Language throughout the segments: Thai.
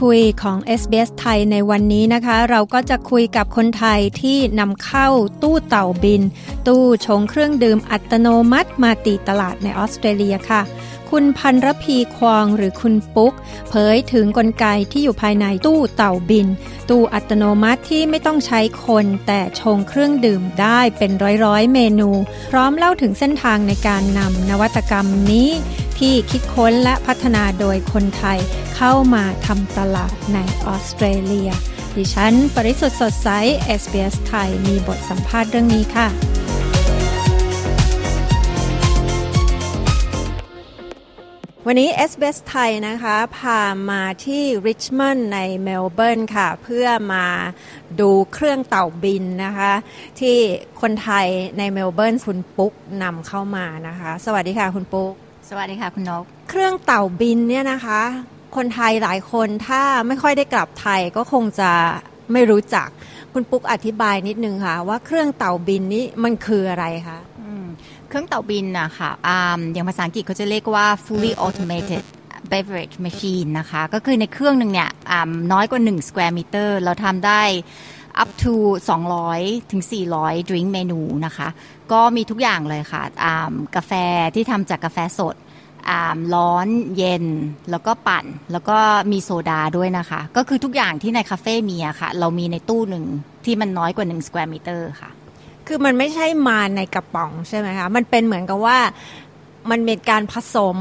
คุยของ SBS ไทยในวันนี้นะคะ เราก็จะคุยกับคนไทยที่นำเข้าตู้เต่าบิน ตู้ชงเครื่องดื่มอัตโนมัติมาตีตลาดในออสเตรเลียค่ะ คุณพันรพีควองหรือคุณปุ๊ก เผยถึงกลไกที่อยู่ภายในตู้เต่าบิน ตู้อัตโนมัติที่ไม่ต้องใช้คน แต่ชงเครื่องดื่มได้เป็นร้อยๆ เมนู พร้อมเล่าถึงเส้นทางในการนำนวัตกรรมนี้ ที่คิดค้นและพัฒนาโดยคนไทยเข้ามาทำตลาดในออสเตรเลีย ดิฉัน ปริสุทธ์สดใส SBS ไทยมีบทสัมภาษณ์เรื่องนี้ค่ะวันนี้ SBS ไทยนะคะ พามาที่ริชมอนด์ในเมลเบิร์นค่ะ เพื่อมาดูเครื่องเต่าบินนะคะ ที่คนไทยในเมลเบิร์นคุณปุ๊กนำเข้ามานะคะ สวัสดีค่ะคุณปุ๊ก สวัสดีค่ะคุณนก เครื่องเต่าบินเนี่ยนะคะ คนไทยหลายคนถ้าไม่ค่อยได้กลับไทยก็คงจะไม่รู้จัก คุณปุ๊กอธิบายนิดนึงค่ะ ว่าเครื่องเต่าบินนี้มันคืออะไรคะเครื่องเต่าบินนะคะออย่างภาษาอังกฤษเขาจะเรียกว่า fully automated beverage machine นะคะ ก็คือในเครื่องหนึ่งเนี่ยน้อยกว่า 1 square meter เราทำได้ up to 200 ถึง 400 drink เมนูนะคะ ก็มีทุกอย่างเลยค่ะกาแฟที่ทำจากกาแฟสดร้อนเย็นแล้วก็ปั่น แล้วก็มีโซดาด้วยนะคะ ก็คือทุกอย่างที่ในคาเฟ่มีอะค่ะ เรามีในตู้หนึ่งที่มันน้อยกว่า1 square meter ค่ะ คือมันไม่ใช่มาในกระป๋องใช่ไหมคะ มันเป็นเหมือนกับว่ามันเป็นการผสม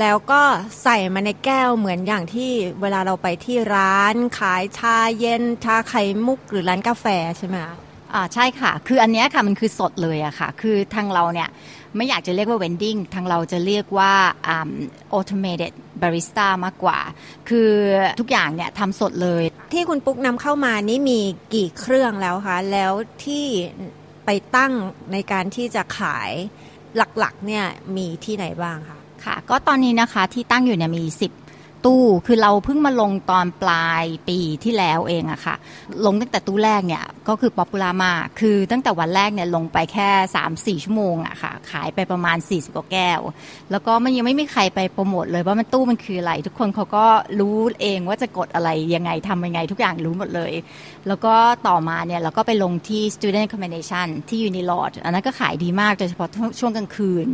แล้วก็ใส่มาในแก้วเหมือนอย่างที่เวลาเราไปที่ร้านขายชาเย็นชาไข่มุกหรือร้านกาแฟใช่ไหมคะอ่าใช่ค่ะ คืออันนี้ค่ะมันคือสดเลยอะค่ะ คือทางเราเนี่ยไม่อยากจะเรียกว่า vending ทางเราจะเรียกว่า um, automated barista มากกว่า คือทุกอย่างเนี่ยทำสดเลย ที่คุณปุ๊กนำเข้ามานี่มีกี่เครื่องแล้วคะ แล้วที่ไปตั้งในการที่จะขายหลักๆเนี่ยมีที่ไหนบ้างคะ ค่ะ ก็ตอนนี้นะคะที่ตั้งอยู่เนี่ยมี 10 ตู้ คือเราเพิ่งมาลงตอนปลายปีที่แล้วเองอะค่ะ ลงตั้งแต่ตู้แรกเนี่ยก็คือป๊อปปูล่ามาก คือตั้งแต่วันแรกเนี่ยลงไปแค่ 3-4 ชั่วโมงอะค่ะ ขายไปประมาณ 40กว่าแก้ว แล้วก็มันยังไม่มีใครไปโปรโมทเลยว่ามันตู้มันคืออะไร ทุกคนเขาก็รู้เองว่าจะกดอะไรยังไงทำยังไงทุกอย่างรู้หมดเลย แล้วก็ต่อมาเนี่ยเราก็ไปลงที่ student accommodation ที่ Unilord อันนั้นก็ขายดีมากโดยเฉพาะช่วงกลางคืน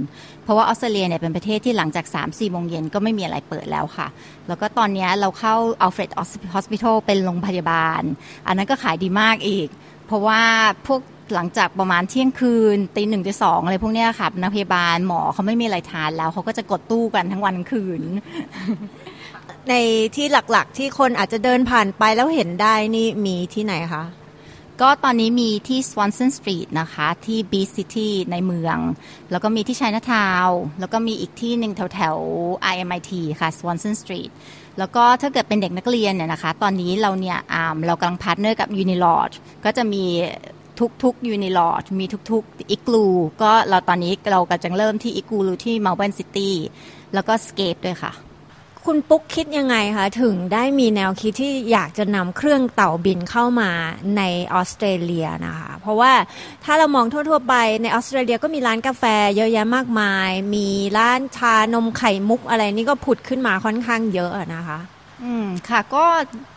เพราะว่าออสเตรเลียเนี่ยเป็นประเทศที่หลังจาก 3-4โมงเย็นก็ไม่มีอะไรเปิดแล้วค่ะแล้วก็ตอนนี้เราเข้า Alfred Hospital เป็นโรงพยาบาล อันนั้นก็ขายดีมากอีก เพราะว่าพวกหลังจากประมาณเที่ยงคืนตีหนึ่งตีสองอะไรพวกนี้ค่ะนักพยาบาลหมอเขาไม่มีอะไรทานแล้วเขาก็จะกดตู้กันทั้งวันทั้งคืน ในที่หลักๆ ที่คนอาจจะเดินผ่านไปแล้วเห็นได้นี่มีที่ไหนคะ ก็ตอนนี้มีที่ Swanson Street นะคะที่ Beach City ในเมือง แล้วก็มีที่ Chinatown แล้วก็มีอีกที่หนึ่งแถวแถว RMIT ค่ะ Swanston Street แล้วก็ถ้าเกิดเป็นเด็กนักเรียนเนี่ยนะคะ ตอนนี้เราเนี่ยเรากำลัง partner กับ Unilodge ก็จะมีทุกๆ Unilodge มีทุกๆ Igloo ก็เราตอนนี้เรากำลังเริ่มที่ Iglu ที่ Melbourne City แล้วก็ Scape ด้วยค่ะ คุณปุ๊กคิดยังไงคะ ถึงได้มีแนวคิดที่อยากจะนำเครื่องเต่าบินเข้ามาในออสเตรเลียนะคะ เพราะว่าถ้าเรามองทั่ว ๆ ไปในออสเตรเลียก็มีร้านกาแฟเยอะแยะมากมาย มีร้านชานมไข่มุกอะไรนี่ก็ผุดขึ้นมาค่อนข้างเยอะนะคะ อืมค่ะก็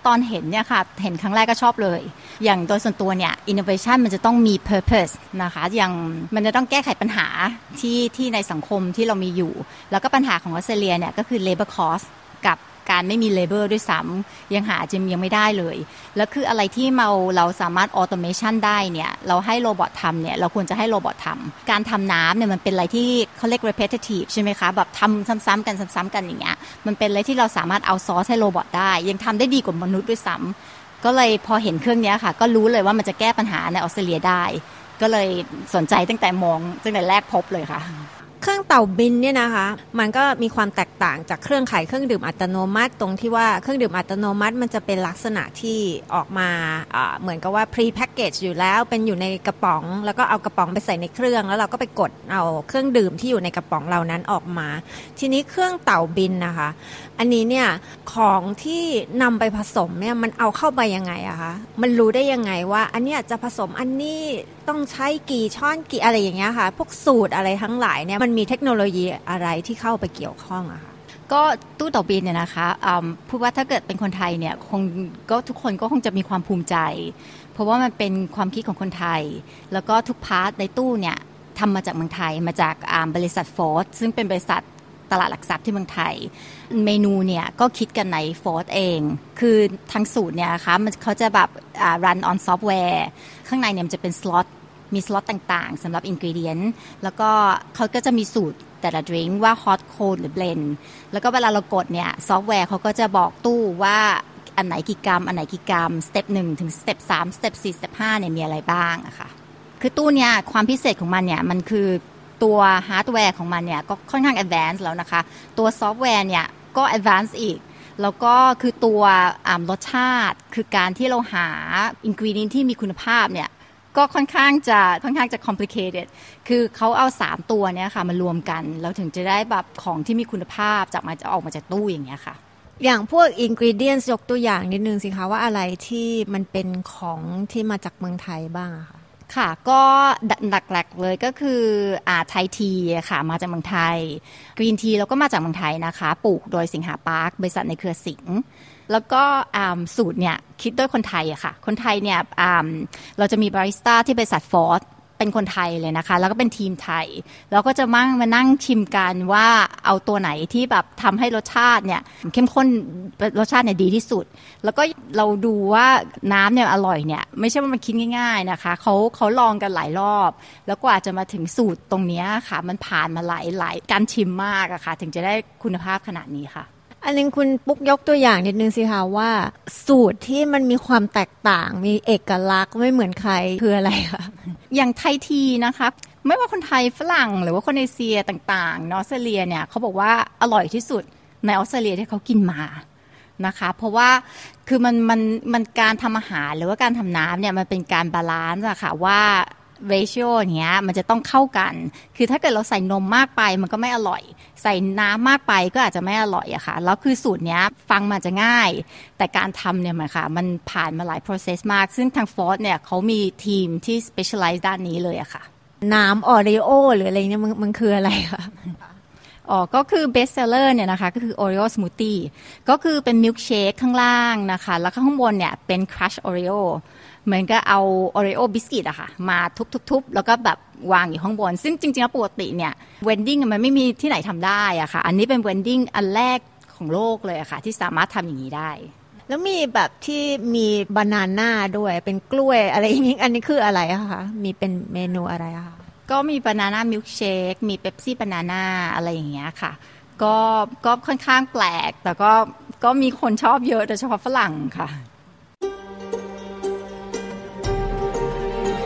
ตอนเห็นเนี่ยค่ะ เห็นครั้งแรกก็ชอบเลย อย่างโดยส่วนตัวเนี่ย innovation มันจะต้องมี purpose นะคะ อย่างมันจะต้องแก้ไขปัญหาที่ที่ในสังคมที่เรามีอยู่ แล้วก็ปัญหาของออสเตรเลียเนี่ยก็คือ labor cost กับ การไม่มี labor ด้วยซ้ำยังหาจิมยังไม่ได้เลย แล้วคืออะไรที่เราเราสามารถ automation ได้เนี่ยเราให้ robot ทำเนี่ยเราควรจะให้ robot ทำการทำน้ำเนี่ยมันเป็นอะไรที่เขาเรียก repetitive ใช่ไหมคะแบบทำซ้ำๆกันซ้ำๆกันอย่างเงี้ยมันเป็นอะไรที่เราสามารถ outsource ให้ robot ได้ ยังทำได้ดีกว่ามนุษย์ด้วยซ้ำก็เลยพอเห็นเครื่องนี้ค่ะ ก็รู้เลยว่ามันจะแก้ปัญหาในออสเตรเลียได้ ก็เลยสนใจตั้งแต่มองตั้งแต่แรกพบเลยค่ะ เครื่องเต่าบินเนี่ยนะคะ มันก็มีความแตกต่างจากเครื่องขายเครื่องดื่มอัตโนมัติ ตรงที่ว่าเครื่องดื่มอัตโนมัติมันจะเป็นลักษณะที่ออกมาเหมือนกับว่า pre package อยู่แล้วเป็นอยู่ในกระป๋อง แล้วก็เอากระป๋องไปใส่ในเครื่องแล้วเราก็ไปกดเอาเครื่องดื่มที่อยู่ในกระป๋องเหล่านั้นออกมา ทีนี้เครื่องเต่าบินนะคะ อันนี้เนี่ยของที่นำไปผสมเนี่ยมันเอาเข้าไปยังไงอะคะมันรู้ได้ยังไงว่า อันนี้จะผสมอันนี้ต้องใช้กี่ช้อนกี่อะไรอย่างเงี้ยค่ะ พวกสูตรอะไรทั้งหลายเนี่ยมันมีเทคโนโลยีอะไรที่เข้าไปเกี่ยวข้องอะคะก็ตู้เต่าบินเนี่ยนะคะพูดว่าถ้าเกิดเป็นคนไทยเนี่ยคงก็ทุกคนก็คงจะมีความภูมิใจ เพราะว่ามันเป็นความคิดของคนไทย แล้วก็ทุก part ในตู้เนี่ยทำมาจากเมืองไทยมาจากบริษัท Forth ซึ่งเป็นบริษัท ตลาดหลักทรัพย์ที่เมืองไทย เมนูเนี่ยก็คิดกันใน Forth เอง คือทั้งสูตรเนี่ยนะคะมันเขาจะแบบ run on software ข้างในเนี่ยมันจะเป็นสล็อตมีสล็อตต่างๆสำหรับ ingredientแล้วก็เขาก็จะมีสูตรแต่ละ drink ว่า hot cold หรือ blend แล้วก็เวลาเรากดเนี่ยซอฟต์แวร์เขาก็จะบอกตู้ว่าอันไหนกี่กรัม อันไหนกี่กรัม step หนึ่งถึง step สาม step สี่ step ห้าเนี่ยมีอะไรบ้างอะค่ะคือตู้เนี่ยความพิเศษของมันเนี่ยมันคือ ตัวฮาร์ดแวร์ของมันเนี่ยก็ค่อนข้าง advance แล้วนะคะ ตัวซอฟต์แวร์เนี่ยก็ advance อีก แล้วก็คือตัวรสชาติ คือการที่เราหาingredient ที่มีคุณภาพเนี่ยก็ค่อนข้างจะค่อนข้างจะ complicated คือเขาเอา 3 ตัวเนี้ยค่ะมารวมกันแล้วถึงจะได้แบบของที่มีคุณภาพจากมาจะออกมาจากตู้อย่างเงี้ยค่ะ อย่างพวก ingredient ยกตัวอย่างนิดนึงสิคะว่าอะไรที่มันเป็นของที่มาจากเมืองไทยบ้างอะค่ะ ค่ะก็หลักๆเลยก็คืออ่า Thai tea ค่ะมาจากเมืองไทย green tea เราก็มาจากเมืองไทยนะคะ ปลูกโดยสิงห์ปาร์คบริษัทในเครือสิงห์แล้วก็สูตรเนี่ยคิดด้วยคนไทยอะค่ะ คนไทยเนี่ยเราจะมีบาริสต้าที่บริษัทฟอร์ด เป็นคนไทยเลยนะคะ แล้วก็เป็นทีมไทย แล้วก็จะมั่งมานั่งชิมกันว่าเอาตัวไหนที่แบบทำให้รสชาติเนี่ยเข้มข้นรสชาติเนี่ยดีที่สุด แล้วก็เราดูว่าน้ำเนี่ยอร่อยเนี่ยไม่ใช่ว่ามันคิดง่าย ๆนะคะเขาเขาลองกันหลายรอบ แล้วกว่าจะมาถึงสูตรตรงนี้ค่ะ มันผ่านมาหลายหลายการชิมมากอะค่ะ ถึงจะได้คุณภาพขนาดนี้ค่ะอันนึงคุณปุ๊กยกตัวอย่างนิดนึงสิคะว่า สูตรที่มันมีความแตกต่างมีเอกลักษณ์ไม่เหมือนใครคืออะไรคะ อย่าง Thai tea นะคะไม่ว่าคนไทยฝรั่งหรือว่าคนเอเชียต่างๆในออสเตรเลียเนี่ยเขาบอกว่าอร่อยที่สุดในออสเตรเลียที่เขากินมานะคะเพราะว่าคือมันมันมันการทำอาหารหรือว่าการทำน้ำเนี่ยมันเป็นการ balance อะค่ะว่า ratio อย่างเงี้ยมันจะต้องเข้ากัน คือถ้าเกิดเราใส่นมมากไปมันก็ไม่อร่อย ใส่น้ำมากไปก็อาจจะไม่อร่อยอะค่ะ แล้วคือสูตรเนี้ยฟังมาจะง่าย แต่การทำเนี่ยมันค่ะ มันผ่านมาหลาย process มาก ซึ่งทางฟอร์เนี่ยเขามีทีมที่ specialize ด้านนี้เลยอะค่ะ น้ำออริโอหรืออะไรเนี่ยมันมันคืออะไรคะอ๋อ ก็คือ best seller เนี่ยนะคะ ก็คือ Oreo smoothie ก็คือเป็นมิลค์เชคข้างล่างนะคะ แล้วข้างบนเนี่ยเป็น crush Oreo เหมือนก็เอา Oreo biscuit อะค่ะ มาทุบๆ แล้วก็แบบวางอยู่ข้างบน ซึ่งจริงๆแล้วปกติเนี่ย vending มันไม่มีที่ไหนทำได้อะค่ะ อันนี้เป็น vending อันแรกของโลกเลยอะค่ะ ที่สามารถทำอย่างนี้ได้ แล้วมีแบบที่มี banana ด้วยเป็นกล้วยอะไรอย่างนี้อันนี้คืออะไรอะคะมีเป็นเมนูอะไรอะคะก็มี banana milkshake มีเป๊ปซี่ banana อะไรอย่างเงี้ยค่ะก็ก็ค่อนข้างแปลก แต่ก็ก็มีคนชอบเยอะโดยเฉพาะฝรั่งค่ะ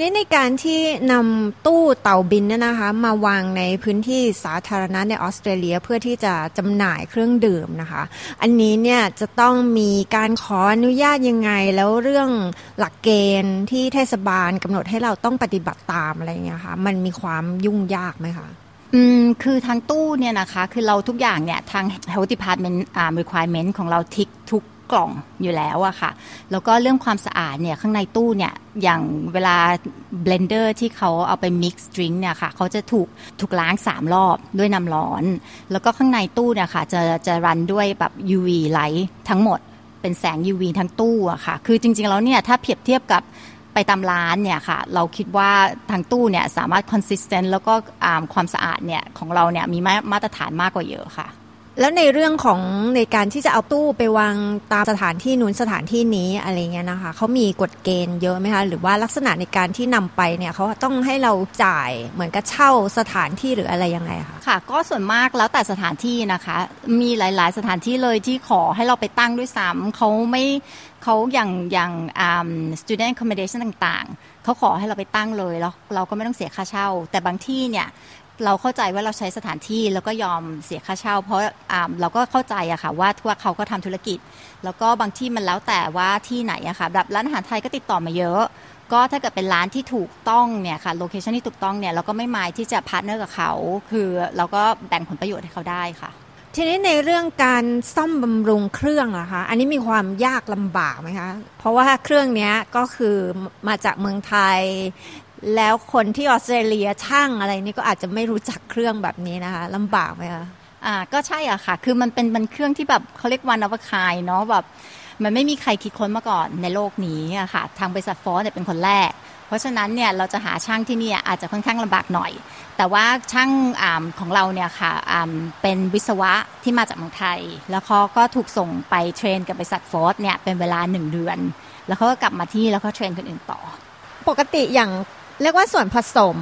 นี้ในการที่นำตู้เต่าบินเนี่ยนะคะมาวางในพื้นที่สาธารณะในออสเตรเลียเพื่อที่จะจำหน่ายเครื่องดื่มนะคะ อันนี้เนี่ยจะต้องมีการขออนุญาตยังไงแล้วเรื่องหลักเกณฑ์ที่เทศบาลกำหนดให้เราต้องปฏิบัติตามอะไรเงี้ยค่ะมันมีความยุ่งยากไหมคะอืมคือทางตู้เนี่ยนะคะ คือเราทุกอย่างเนี่ยทาง health department อ่า requirement ของเรา tick ทุก กล่องอยู่แล้วอะค่ะ แล้วก็เรื่องความสะอาดเนี่ยข้างในตู้เนี่ยอย่างเวลา blender ที่เขาเอาไป mix drink เนี่ยค่ะเขาจะถูกถูกล้าง 3 รอบด้วยน้ำร้อน แล้วก็ข้างในตู้เนี่ยค่ะจะจะรันด้วยแบบ UV ไลท์ทั้งหมดเป็นแสง UV ทั้งตู้อะค่ะ คือจริง ๆ แล้วเนี่ยถ้าเปรียบเทียบกับไปตามร้านเนี่ยค่ะ เราคิดว่าทางตู้เนี่ยสามารถ consistent แล้วก็ความสะอาดเนี่ยของเราเนี่ยมีมาตรฐานมากกว่าเยอะค่ะ แล้วในเรื่องของในการที่จะเอาตู้ไปวางตามสถานที่นู้นสถานที่นี้อะไรเงี้ยนะคะเขามีกฎเกณฑ์เยอะไหมคะหรือว่าลักษณะในการที่นำไปเนี่ยเขาต้องให้เราจ่ายเหมือนกับเช่าสถานที่หรืออะไรยังไงคะค่ะ ก็ส่วนมากแล้วแต่สถานที่นะคะ มีหลาย ๆ สถานที่เลยที่ขอให้เราไปตั้งด้วยซ้ำเขาไม่เขาอย่างอย่าง student accommodation ต่าง ๆ เขาขอให้เราไปตั้งเลยแล้วเราก็ไม่ต้องเสียค่าเช่า แต่บางที่เนี่ย เราเข้าใจว่าเราใช้สถานที่แล้วก็ยอมเสียค่าเช่า เพราะเราก็เข้าใจอะค่ะว่าทั่วเขาก็ทำธุรกิจ แล้วก็บางที่มันแล้วแต่ว่าที่ไหนอะค่ะแบบร้านอาหารไทยก็ติดต่อมาเยอะ ก็ถ้าเกิดเป็นร้านที่ถูกต้องเนี่ยค่ะ location ที่ถูกต้องเนี่ยเราก็ไม่ mind ที่จะ partner กับเขา คือเราก็แบ่งผลประโยชน์ให้เขาได้ค่ะทีนี้ในเรื่องการซ่อมบำรุงเครื่องอะคะอันนี้มีความยากลำบากไหมคะ เพราะว่าเครื่องนี้ก็คือมาจากเมืองไทย แล้วคนที่ออสเตรเลียช่างอะไรนี่ก็อาจจะไม่รู้จักเครื่องแบบนี้นะคะลำบากไหมคะอ่าก็ใช่อะค่ะ คือมันเป็นมันเครื่องที่แบบเขาเรียก one of a kind เนาะแบบมันไม่มีใครคิดค้นมาก่อนในโลกนี้อะค่ะ ทางบริษัทฟอร์เนี่ยเป็นคนแรก เพราะฉะนั้นเนี่ยเราจะหาช่างที่นี่อาจจะค่อนข้างลำบากหน่อย แต่ว่าช่างอของเราเนี่ยค่ะเป็นวิศวะที่มาจากเมืองไทย แล้วเขาก็ถูกส่งไปเทรนกับบริษัทฟอร์เนี่ยเป็นเวลาหนึ่งเดือน แล้วเขาก็กลับมาที่แล้วก็เทรนคนอื่นต่อ ปกติอย่าง เรียกว่าส่วนผสม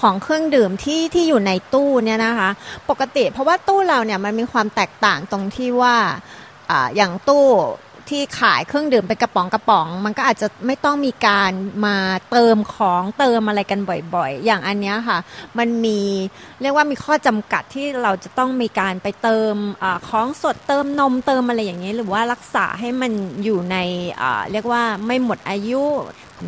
ของเครื่องดื่มที่ที่อยู่ในตู้เนี่ยนะคะ ปกติเพราะว่าตู้เราเนี่ยมันมีความแตกต่างตรงที่ว่าออย่างตู้ที่ขายเครื่องดื่มเป็นกระป๋องกระป๋อง มันก็อาจจะไม่ต้องมีการมาเติมของเติมอะไรกันบ่อยๆ อย่างอันนี้ค่ะ มันมีเรียกว่ามีข้อจำกัดที่เราจะต้องมีการไปเติมอของสดเติมนมเติมอะไรอย่างนี้ หรือว่ารักษาให้มันอยู่ในเรียกว่าไม่หมดอายุ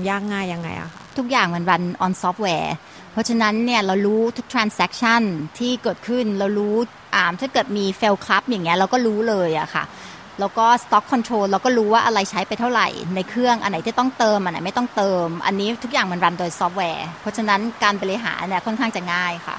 ยากง่ายยังไงอะค่ะ ทุกอย่างมันรันออนซอฟต์แวร์เพราะฉะนั้นเนี่ยเรารู้ทุก transaction ที่เกิดขึ้นเรารู้อ่าถ้าเกิดมี fail club อย่างเงี้ยเราก็รู้เลยอะค่ะแล้วก็ stock control เราก็รู้ว่าอะไรใช้ไปเท่าไหร่ ในเครื่องอันไหนที่ต้องเติม อันไหนไม่ต้องเติม อันนี้ทุกอย่างมันรันโดยซอฟต์แวร์ เพราะฉะนั้นการบริหารเนี่ยค่อนข้างจะง่ายค่ะ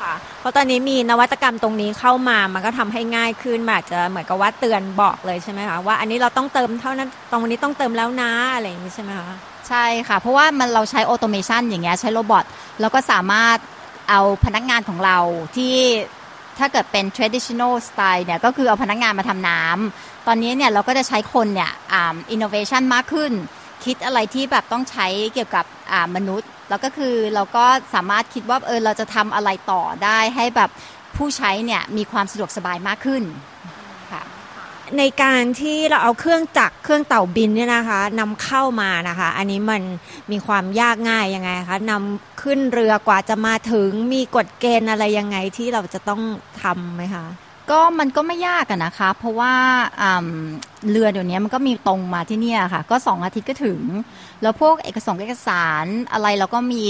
ค่ะ เพราะตอนนี้มีนวัตกรรมตรงนี้เข้ามา มันก็ทำให้ง่ายขึ้นอาจจะเหมือนกับว่าเตือนบอกเลยใช่ไหมคะว่าอันนี้เราต้องเติมเท่านั้นตรงนี้ต้องเติมแล้วนะอะไรอย่างนี้ใช่ไหมคะใช่ค่ะ เพราะว่ามันเราใช้ automation อย่างเงี้ยใช้ robot แล้วก็สามารถเอาพนักงานของเราที่ถ้าเกิดเป็น traditional style เนี่ยก็คือเอาพนักงานมาทำน้ำตอนนี้เนี่ยเราก็จะใช้คนเนี่ยอ่า innovation มากขึ้น คิดอะไรที่แบบต้องใช้เกี่ยวกับมนุษย์ แล้วก็คือเราก็สามารถคิดว่าเออเราจะทำอะไรต่อได้ให้แบบผู้ใช้เนี่ยมีความสะดวกสบายมากขึ้นในการที่เราเอาเครื่องจักรเครื่องเต่าบินเนี่ยนะคะนำเข้ามานะคะ อันนี้มันมีความยากง่ายยังไงคะนำขึ้นเรือกว่าจะมาถึงมีกฎเกณฑ์อะไรยังไงที่เราจะต้องทำไหมคะ ก็มันก็ไม่ยากอะนะคะ เพราะว่าเรือเดี๋ยวนี้มันก็มีตรงมาที่นี่ค่ะ ก็สองอาทิตย์ก็ถึง แล้วพวกเอกสารเอกสารอะไรเราก็มี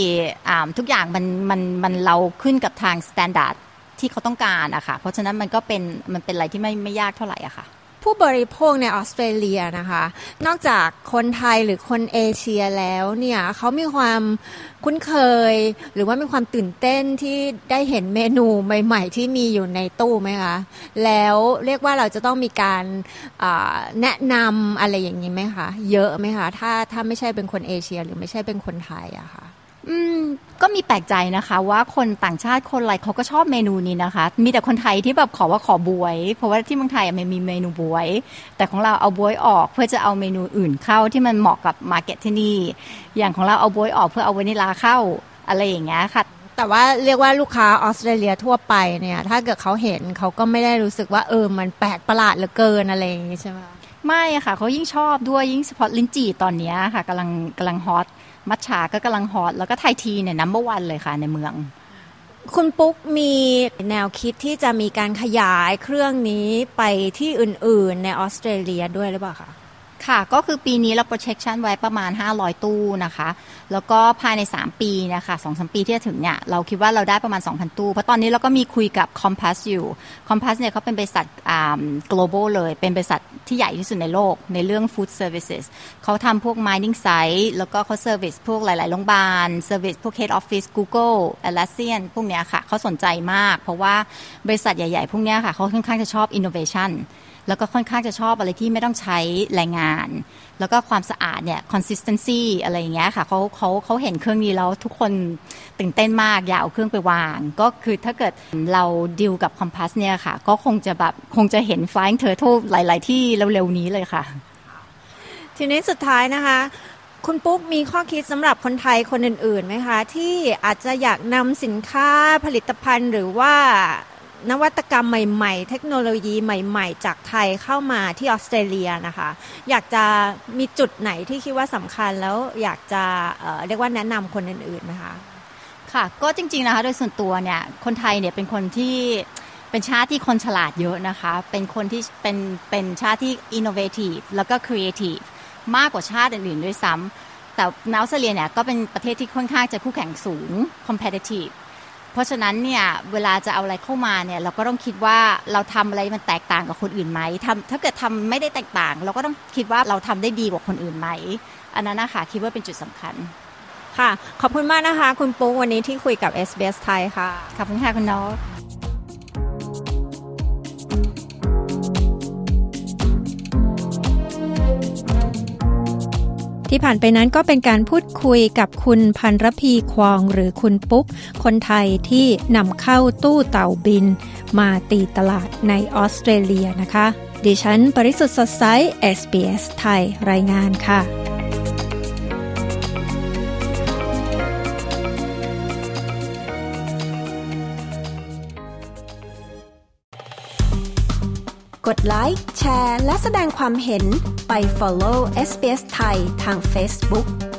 ทุกอย่างมันมันมันเราขึ้นกับทาง standard ที่เขาต้องการอะค่ะ เพราะฉะนั้นมันก็เป็นมันเป็นอะไรที่ไม่ไม่ยากเท่าไหร่อะค่ะ ผู้บริโภคในออสเตรเลียนะคะ นอกจากคนไทยหรือคนเอเชียแล้วเนี่ยเขามีความคุ้นเคย หรือว่ามีความตื่นเต้นที่ได้เห็นเมนูใหม่ ๆ ที่มีอยู่ในตู้ไหมคะ แล้วเรียกว่าเราจะต้องมีการแนะนำอะไรอย่างนี้ไหมคะ เยอะไหมคะ ถ้าถ้าไม่ใช่เป็นคนเอเชีย หรือไม่ใช่เป็นคนไทยอะคะ่ะ อืมก็มีแปลกใจนะคะ ว่าคนต่างชาติคนอะไรเขาก็ชอบเมนูนี้นะคะ มีแต่คนไทยที่แบบขอว่าขอบวย เพราะว่าที่เมืองไทยมันมีเมนูบวย แต่ของเราเอาบ๊วยออกเพื่อจะเอาเมนูอื่นเข้าที่มันเหมาะกับ market ที่นี่ อย่างของเราเอาบ๊วยออกเพื่อเอาวานิลลาเข้าอะไรอย่างเงี้ยค่ะแต่ว่าเรียกว่าลูกค้าออสเตรเลียทั่วไปเนี่ย ถ้าเกิดเขาเห็นเขาก็ไม่ได้รู้สึกว่าเออมันแปลกประหลาดเหลือเกินอะไรอย่างงี้ใช่ไหมไม่ค่ะเขายิ่งชอบด้วยยิ่งเฉพาะลิ้นจี่ตอนนี้ค่ะกำลังกำลัง hot มัทฉะก็กำลัง hot แล้วก็ Thai tea เนี่ย number one เลยค่ะในเมือง คุณปุ๊กมีแนวคิดที่จะมีการขยายเครื่องนี้ไปที่อื่นๆ ในออสเตรเลียด้วยหรือเปล่าคะ ค่ะ ก็คือปีนี้เรา projection ไว้ประมาณ 500 ตู้นะคะ แล้วก็ภายใน 3 ปีนะคะสองสปีที่จะถึงเนี่ย เราคิดว่าเราได้ประมาณ 2,000 ตู้ เพราะตอนนี้เราก็มีคุยกับ Compass อยู่ Compass เนี่ยเขาเป็นบริษัท global เลย เป็นบริษัทที่ใหญ่ที่สุดในโลกในเรื่อง food services เขาทำพวก mining site แล้วก็เขา service พวกหลาย ๆ โรงพยาบาล service พวก head office Google Atlassian พวกเนี้ยค่ะเขาสนใจมาก เพราะว่าบริษัทใหญ่ ๆ พวกเนี้ยค่ะเขาค่อนข้างจะชอบ innovation แล้วก็ค่อนข้างจะชอบอะไรที่ไม่ต้องใช้แรงงาน แล้วก็ความสะอาดเนี่ย consistency อะไรอย่างเงี้ยค่ะเขาเขาเขาเห็นเครื่องนี้แล้วทุกคนตื่นเต้นมากอยากเอาเครื่องไปวาง ก็คือถ้าเกิดเราดิวกับคอมพัสเนี่ยค่ะ ก็คงจะแบบคงจะเห็น flying turtle หลาย ๆ ที่เร็ว ๆ นี้เลยค่ะ ทีนี้สุดท้ายนะคะคุณปุ๊กมีข้อคิดสำหรับคนไทยคนอื่นๆไหมคะ ที่อาจจะอยากนำสินค้าผลิตภัณฑ์หรือว่า นวัตกรรมใหม่ๆ เทคโนโลยีใหม่ ๆ จากไทยเข้ามาที่ออสเตรเลียนะคะ อยากจะมีจุดไหนที่คิดว่าสำคัญแล้วอยากจะเเรียกว่าแนะนำคนอื่นๆไหมคะ ค่ะ ก็จริง ๆ นะคะ โดยส่วนตัวเนี่ย คนไทยเนี่ยเป็นคนที่เป็นชาติที่คนฉลาดเยอะนะคะ เป็นคนที่เป็นเป็นชาติที่ innovative แล้วก็ creative มากกว่าชาติอื่นๆด้วยซ้ำแต่นอสเตรเลียเนี่ยก็เป็นประเทศที่ค่อนข้างจะคู่แข่งสูง competitive เพราะฉะนั้นเนี่ยเวลาจะเอาอะไรเข้ามาเนี่ยเราก็ต้องคิดว่าเราทำอะไรมันแตกต่างกับคนอื่นไหมทำถ้าเกิดทำไม่ได้แตกต่าง เราก็ต้องคิดว่าเราทำได้ดีกว่าคนอื่นไหมอันนั้นนะคะคิดว่าเป็นจุดสำคัญค่ะ ขอบคุณมากนะคะ คุณปุ๊กวันนี้ที่คุยกับ SBS ไทยค่ะขอบคุณค่ะคุณน้อ ที่ผ่านไปนั้นก็เป็นการพูดคุยกับคุณพันรพีควองหรือคุณปุ๊ก คนไทยที่นำเข้าตู้เต่าบิน มาตีตลาดในออสเตรเลียนะคะ ดิฉันปริสุทธ์สดใส SBS ไทยรายงานค่ะ ร์และแสดงความเห็นไป follow SBS ไทยทาง Facebook